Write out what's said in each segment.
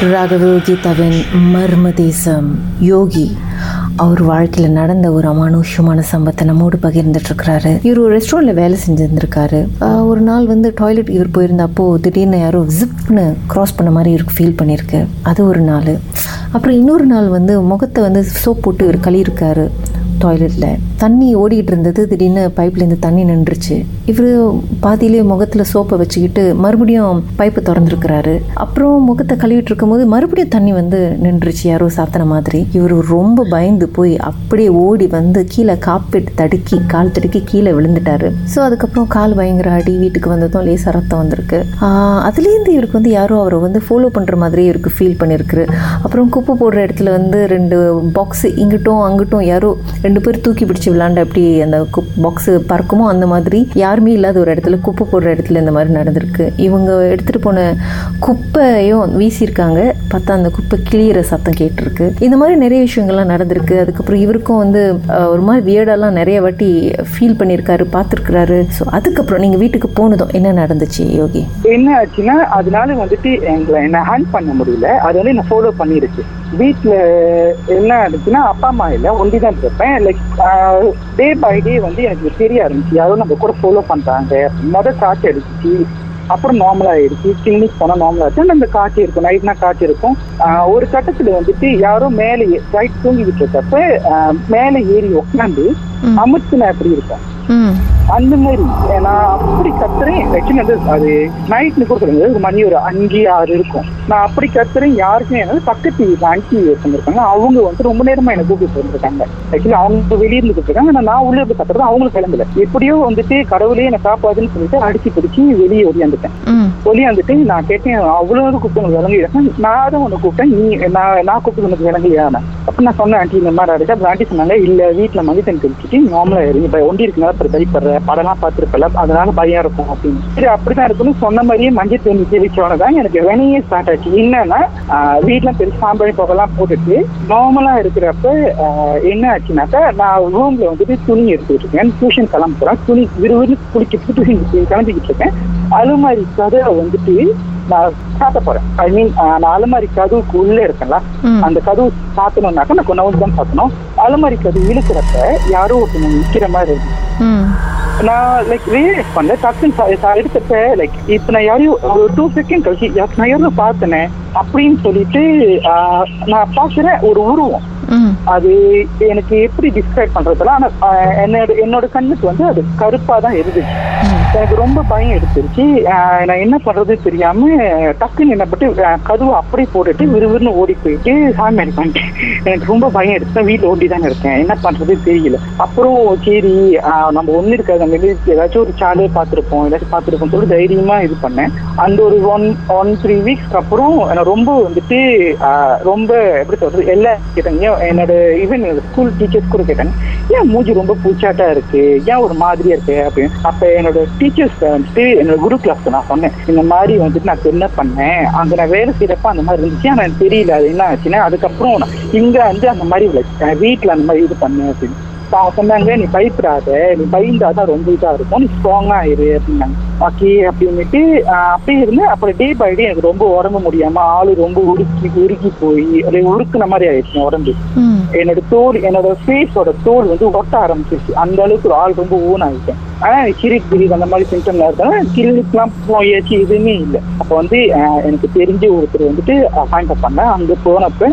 ராகவே கீதாவின் மர்ம தேசம் யோகி அவர் வாழ்க்கையில் நடந்த ஒரு அமானுஷ்யமான சம்பத்தை நம்மோடு பகிர்ந்துட்டுருக்கிறாரு. இவர் ஒரு ரெஸ்டாரண்ட்டில் வேலை செஞ்சிருந்திருக்காரு. ஒரு நாள் வந்து டாய்லெட் இவர் போயிருந்தப்போ திடீர்னு யாரோ ஜிப்னு க்ராஸ் பண்ண மாதிரி இவருக்கு ஃபீல் பண்ணியிருக்கு. அது ஒரு நாள். அப்புறம் இன்னொரு நாள் வந்து முகத்தை வந்து சோப் போட்டு இவர் கழியிருக்காரு டாய்லெட்டில் தண்ணி ஓடிக்கிட்டு இருந்தது திடீர்னு பைப்லேருந்து தண்ணி நின்றுச்சு. இவர் பாதியிலே முகத்தில் சோப்பை வச்சுக்கிட்டு மறுபடியும் பைப்பு திறந்துருக்கிறாரு. அப்புறம் முகத்தை கழுவிட்டு இருக்கும்போது மறுபடியும் தண்ணி வந்து நின்றுச்சு யாரோ சாத்தன மாதிரி. இவர் ரொம்ப பயந்து போய் அப்படியே ஓடி வந்து கீழே காப்பிட்டு தடுக்கி கால் தடுக்கி கீழே விழுந்துட்டாரு. ஸோ அதுக்கப்புறம் கால் பயங்கர அடி வீட்டுக்கு வந்ததும் லேசாக ரத்தம் வந்திருக்கு. அதுலேருந்து இவருக்கு வந்து யாரோ அவரை வந்து ஃபாலோ பண்ணுற மாதிரி இவருக்கு ஃபீல் பண்ணியிருக்கு அப்புறம் குப்பை போடுற இடத்துல வந்து ரெண்டு பாக்ஸ் இங்கிட்டும் அங்கிட்டும் யாரோ ரெண்டு பேர் தூக்கி பிடிச்சி விளாண்ட அப்படி அந்த குப் பாக்ஸு பறக்குமோ அந்த மாதிரி யாருமே இல்லாத ஒரு இடத்துல குப்பை போடுற இடத்துல இந்த மாதிரி நடந்திருக்கு. இவங்க எடுத்துகிட்டு போன குப்பையும் வீசியிருக்காங்க. பார்த்தா அந்த குப்பை கிளியிற சத்தம் கேட்டிருக்கு. இந்த மாதிரி நிறைய விஷயங்கள்லாம் நடந்திருக்கு. அதுக்கப்புறம் இவருக்கும் வந்து ஒரு மாதிரி வியர்டெல்லாம் நிறைய வாட்டி ஃபீல் பண்ணியிருக்காரு பார்த்துருக்குறாரு. ஸோ அதுக்கப்புறம் நீங்கள் வீட்டுக்கு போனதும் என்ன நடந்துச்சு யோகி? என்ன ஆச்சுன்னா அதனால வந்துட்டு எங்களை என்ன ஹேண்ட் பண்ண முடியல. அது வந்து என்ன ஃபாலோ பண்ணிருச்சு. வீட்ல என்ன ஆச்சுன்னா அப்பா அம்மா இல்லை ஒண்டி தான் இருப்பேன் லைக் டே பை டே வந்து எனக்கு தெரிய ஆரம்பிச்சு யாரோ நம்ம கூட ஃபாலோ பண்றாங்க. முத காய்ச்சல் அடிச்சிச்சு அப்புறம் நார்மல் ஆயிடுச்சு கிளினிக் போனா நார்மல் ஆச்சு. அந்த காய்ச்சி இருக்கும் நைட்னா காய்ச்சி இருக்கும். ஒரு கட்டத்துல வந்துட்டு யாரோ மேலே ரைட் தூங்கிக்கிட்டு இருக்கப்ப மேலே ஏறி உட்காந்து அமுத்துனா எப்படி இருக்கும்? அந்த மாதிரி. நான் அப்படி கத்துறேன். ஆக்சுவலி வந்து அது நைட்னு கூட சொல்லுங்க ஒரு மணி ஒரு அஞ்சு ஆறு இருக்கும். நான் அப்படி கத்துறேன். யாருக்குமே என்னது பக்கத்து வீட்டில் ஆண்டி இருக்காங்க. அவங்க வந்து ரொம்ப நேரமா என்ன கூப்பிட்டு வந்திருக்காங்க ஆக்சுவலி அவங்க வெளியே இருந்து இருக்காங்க ஆனா நான் உள்ள இருந்து கத்துறது அவங்களும் கிளம்பல. எப்படியோ வந்துட்டு கடவுளே என்னை காப்பாதுன்னு சொல்லிட்டு அடிச்சு பிடிச்சி வெளியே ஒடியாந்துட்டேன் ம். ஒளியாந்துட்டு நான் கேட்டேன் அவ்வளவு கூப்பிட்டு உனக்கு விளங்கி நான் தான் உனக்கு கூப்பிட்டேன். நீ நான் நான் கூப்பிட்டு உனக்கு விளங்கலையா? அப்ப நான் சொன்னேன் ஆண்டி இந்த மாதிரி அடிச்சா அப்புறம் ஆண்டி சொன்னாங்க இல்ல வீட்டுல மணி தண்ணி தெளிச்சுட்டு நார்மலா இருங்க இப்ப ஒண்டி இருக்குனால அப்புறம் படம்லாம் பார்த்துருப்பல அதனால பயம் இருக்கும் அப்படின்னு. சரி அப்படிதான் இருக்குன்னு சொன்ன மாதிரியே மஞ்சள் தண்ணி தெளிச்சோட தான் எனக்கு வினையே ஸ்டார்ட் ஆச்சு. என்னன்னா வீட்டுல பெருசு சாம்பழி புகெல்லாம் போட்டுட்டு நார்மலா இருக்கிறப்ப என்ன ஆச்சுனாக்கா நான் ரூம்ல வந்துட்டு துணி எடுத்துட்டு இருக்கேன். டியூஷன் கிளம்புறேன் துணி விறுவிறு குளிக்க டியூஷன் கிளம்பிக்கிட்டு இருக்கேன். அலுமாரி கதவை வந்துட்டு நான் சாத்த போறேன். ஐ மீன் நான் அலுமாரி கதவுக்கு உள்ள இருக்கேன்ல. அந்த கதவு சாத்தணும்னாக்கா நான் கொஞ்சம் தான் சாத்தணும். அலுமாரி கதவு இழுக்கிறப்ப யாரோ ஒருத்தவங்க நிக்கிற மாதிரி இருக்கு. நான் லைக் ரியலைஸ் பண்ண டக்குன்னு ச- லைக் இப்ப நான் யாரையும் ஒரு டூ செகண்ட் கழிச்சு நான் யாரும் பார்த்தேனே அப்படின்னு சொல்லிட்டு நான் பாக்குறேன் ஒரு உருவம். அது எனக்கு எப்படி டிஸ்கிரைப் பண்றதுல ஆனா என்னோட என்னோட கண்ணுக்கு வந்து அது கருப்பா தான் இருந்துச்சு எனக்கு ரொம்ப பயம் எடுத்துருச்சு. நான் என்ன பண்றது தெரியாம டக்குன்னு என்ன பட்டு கதவை அப்படியே போட்டுட்டு விறுவிறுன்னு ஓடி போயிட்டு சாமியாடி பண்ணிட்டேன் எனக்கு ரொம்ப பயம் எடுத்து வீட்டுல ஓடி தான் இருக்கேன். என்ன பண்றது தெரியல. அப்புறம் சரி நம்ம ஒண்ணு இருக்காது. நம்ம ஏதாச்சும் ஒரு சாலே பார்த்துருப்போம். ஏதாச்சும் பார்த்துருப்போம் சொல்லி தைரியமா இது பண்ணேன். அந்த ஒரு ஒன் ஒன் த்ரீ வீக்ஸ்க்கு அப்புறம் ரொம்ப வந்துட்டு ரொம்ப எப்படி சொல்றது எல்லா கேட்டாங்க ஏன் என்னோட ஈவன் ஸ்கூல் டீச்சர்ஸ் கூட கேட்டாங்க ஏன் மூஞ்சி ரொம்ப பூச்சாட்டா இருக்கு? ஏன் ஒரு மாதிரியா இருக்கு? அப்படின்னு. அப்ப என்னோட டீச்சர்ஸ் வந்துட்டு என்னோட குரு கிளாஸ் நான் சொன்னேன் இந்த மாதிரி வந்துட்டு நான் என்ன பண்ணேன்? அங்க நான் வேலை செய்யறப்ப அந்த மாதிரி இருந்துச்சு. ஆனா எனக்கு தெரியல. அது என்ன ஆச்சுன்னா அதுக்கப்புறம் நான் இங்க வந்து அந்த மாதிரி வீட்டுல அந்த மாதிரி இது பண்ணேன் அப்படின்னு. அவங்க சொன்னாங்க நீ பயப்படாத. நீ பயந்தாதான் ரொம்ப இதா இருக்கும். நீ ஸ்ட்ராங்கா இரு அப்படின்னாங்க. ஓகே அப்படின்னுட்டு அப்படியே இருந்து அப்புறம் டே பை டே எனக்கு ரொம்ப உடம்பு முடியாம ஆளு ரொம்ப உருக்கி உருகி போய் அப்படியே உருக்குன மாதிரி ஆயிடுச்சு உடம்பு. என்னோட தோல் என்னோட ஃபேஸோட தோல் வந்து ஒட்ட ஆரம்பிச்சிருச்சு. அந்த அளவுக்கு ஒரு ஆள் ரொம்ப ஊன் ஆகிட்டேன் ஆனா கிரிக் கிரிக் அந்த மாதிரி சிம்டம்ல இருந்தாலும் கிளினிக்லாம் போயாச்சு எதுவுமே இல்லை. அப்போ வந்து எனக்கு தெரிஞ்ச ஒருத்தர் வந்துட்டு அப்பாயிண்ட் பண்ணேன். அங்க போனப்ப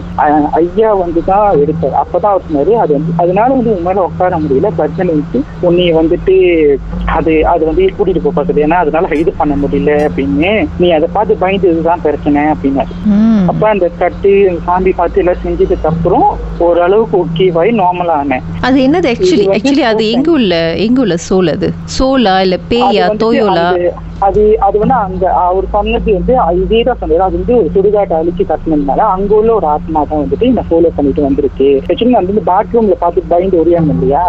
ஐயா வந்து தான் எடுத்தார். அப்பதான் அவர் சொன்னாரு அது வந்து அதனால வந்து உன் மேல உட்கார முடியல. பிரச்சனை வச்சு உன்னைய வந்துட்டு அது அது வந்து கூட்டிட்டு போக பார்க்குது ஏன்னா அதனால இது பண்ண முடியல அப்படின்னு. நீ அதை பார்த்து பயந்து இதுதான் பிரச்சனை அப்படின்னாரு. அப்ப அந்த கட்டு சாமி பார்த்து எல்லாம் செஞ்சதுக்கு அப்புறம் ஓரளவுக்கு ஓகேவாய் நார்மல் ஆனேன் அது என்னது ஆக்சுவலி ஆக்சுவலி அது எங்க உள்ள எங்க உள்ள சோல் அது? சோலா இல்ல பேயா தோயோலா? அது அது வந்து அங்க அவர் சொன்னது வந்து இதே தான் சொன்னாரு அது வந்து ஒரு சுடுகாட்டை அழிச்சு கட்டினதுனால அங்க உள்ள ஒரு ஆத்மா தான் வந்துட்டு என்ன ஃபாலோ பண்ணிட்டு வந்திருக்கு. ஆக்சுவலி வந்து பாத்ரூம்ல பார்த்து பயந்து ஒரியாங்க இல்லையா?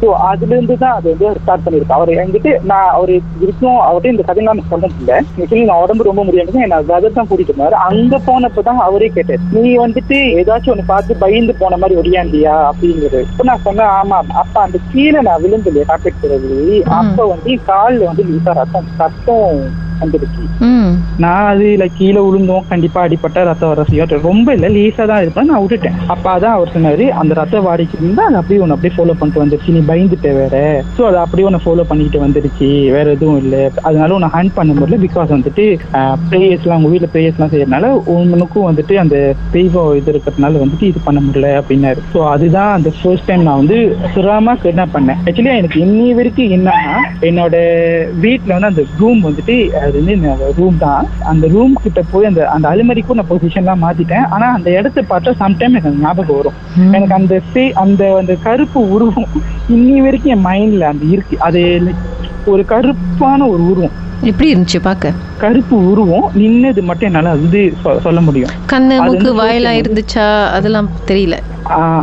ஸோ அதுல இருந்து தான் அது வந்து ஸ்டார்ட் பண்ணிருக்கு. அவர் என்கிட்ட நான் அவர் இருக்கும் அவர்கிட்ட இந்த கதை நான் சொன்னது இல்லை. ஆக்சுவலி நான் உடம்பு ரொம்ப முடியாது என்ன பிரதர் தான் கூட்டிட்டு இருந்தாரு. அங்க போனப்ப தான் அவரே கேட்டார். நீ வந்துட்டு ஏதாச்சும் ஒண்ணு பார்த்து பயந்து போன மாதிரி ஒடியாண்டியா அப்படிங்கிறது. இப்ப நான் சொன்னேன் ஆமா அப்ப அந்த கீழே நான் விழுந்து இல்லையா காப்பீட்டு அப்ப வந்து கால்ல வந்து லீசா ரத்தம் ரத்தம் வந்துடுச்சு ம். நான் அது இல்ல கீழே விழுந்தோம் கண்டிப்பா அடிப்பட்ட ரத்த வர செய்யும். ரொம்ப இல்ல லேசா தான் இருப்பேன் நான் விட்டுட்டேன். அப்ப அதான் அவர் சொன்னாரு அந்த ரத்த வாடிக்கு இருந்தா அது அப்படியே ஒன்று அப்படியே ஃபாலோ பண்ணிட்டு வந்துருச்சு நீ பயந்துட்ட வேற. ஸோ அது அப்படியே ஒன்று ஃபாலோ பண்ணிட்டு வந்துருச்சு வேற எதுவும் இல்லை. அதனால உன்னை ஹேண்ட் பண்ண முடியல பிகாஸ் வந்துட்டு ப்ரேயர்ஸ்லாம் உங்க வீட்டில் ப்ரேயர்ஸ்லாம் செய்யறதுனால உனக்கும் வந்துட்டு அந்த தெய்வம் இது இருக்கிறதுனால வந்துட்டு இது பண்ண முடியல அப்படின்னாரு. ஸோ அதுதான் அந்த ஃபர்ஸ்ட் டைம் நான் வந்து சிரமமா கிட்னாப் பண்ணேன். ஆக்சுவலி எனக்கு இன்னி வரைக்கும் என்னன்னா என்னோட வீட்டில் வந்து அந்த ரூம் வந்துட்டு அது வந்து ரூம் தான். அந்த ரூம் கிட்ட போய் அந்த அந்த அலுமரிக்கும் நான் பொசிஷன்லாம் மாத்திட்டேன். ஆனா அந்த இடத்த பார்த்தா சம்டைம் எனக்கு ஞாபகம் வரும். எனக்கு அந்த சே அந்த அந்த கருப்பு உருவம் இன்னி வரைக்கும் என் மைண்ட்ல அந்த இருக்கு. அது ஒரு கருப்பான ஒரு உருவம். எப்படி இருந்துச்சு பார்க்க? கருப்பு உருவம் நின்னது மட்டும் என்னால வந்து சொல்ல முடியும். கண்ணு மூக்கு வாயெல்லாம் இருந்துச்சா? அதெல்லாம் தெரியல.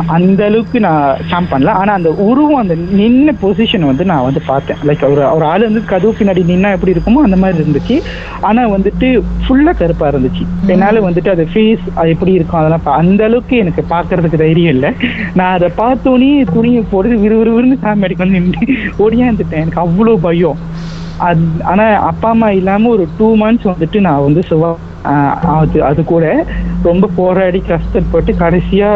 அந்த அளவுக்கு நான் ஸ்டாம்ப் பண்ணல. ஆனா அந்த உருவம் அந்த நின்ன பொசிஷன் வந்து நான் வந்து பார்த்தேன். லைக் ஒரு ஒரு ஆள் வந்து கதவு பின்னாடி நின்னா எப்படி இருக்குமோ அந்த மாதிரி இருந்துச்சு. ஆனா வந்துட்டு ஃபுல்லா கருப்பா இருந்துச்சு. என்னால வந்துட்டு அது ஃபேஸ் அது எப்படி இருக்கும் அதெல்லாம் பா- அந்த அளவுக்கு எனக்கு பாக்குறதுக்கு தைரியம் இல்லை. நான் அதை பார்த்தோன்னே துணியை போட்டு விறுவிறுன்னு சாமி அடிக்க வந்து நின்று ஓடியாந்துட்டேன். எனக்கு அவ்வளோ பயம். அது ஆனா அப்பா அம்மா இல்லாம ஒரு டூ மந்த்ஸ் வந்துட்டு நான் வந்து சுவா அது அது கூட ரொம்ப போராடி கஷ்டப்பட்டு கடைசியா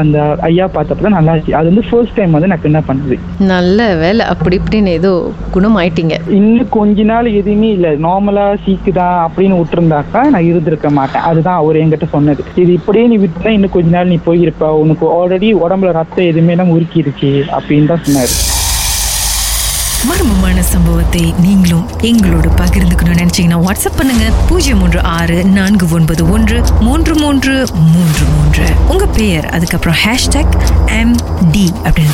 அந்த ஐயா பார்த்தப்ப தான் நல்லா இருந்துச்சு. அது வந்து ஃபர்ஸ்ட் டைம் வந்து நான் என்ன பண்ணுது? நல்ல வேலை. அப்படி இப்படின்னு ஏதோ குணம் ஆயிட்டீங்க. இன்னும் கொஞ்ச நாள் எதுவுமே இல்ல. நார்மலா சீக்குதான் அப்படின்னு விட்டுருந்தாக்கா நான் இருந்திருக்க மாட்டேன். அதுதான் அவர் என்கிட்ட சொன்னது. இது இப்படியே நீ விட்டுனா இன்னும் கொஞ்ச நாள் நீ போயிருப்ப. உனக்கு ஆல்ரெடி உடம்புல ரத்தம் எதுவுமே எல்லாம் உருக்கிருச்சு அப்படின்னு தான் சொன்னாரு. மர்மமான சம்பவத்தை நீங்களும் எங்களோடு பகிர்ந்துக்கணும்னு நினைச்சீங்கன்னா வாட்ஸ்அப் பண்ணுங்க. பூஜ்ஜியம் மூன்று ஆறு நான்கு ஒன்பது ஒன்று மூன்று மூன்று மூன்று மூன்று. உங்க பெயர் அதுக்கப்புறம் ஹேஷ்டாக் எம் டி அப்படின்னு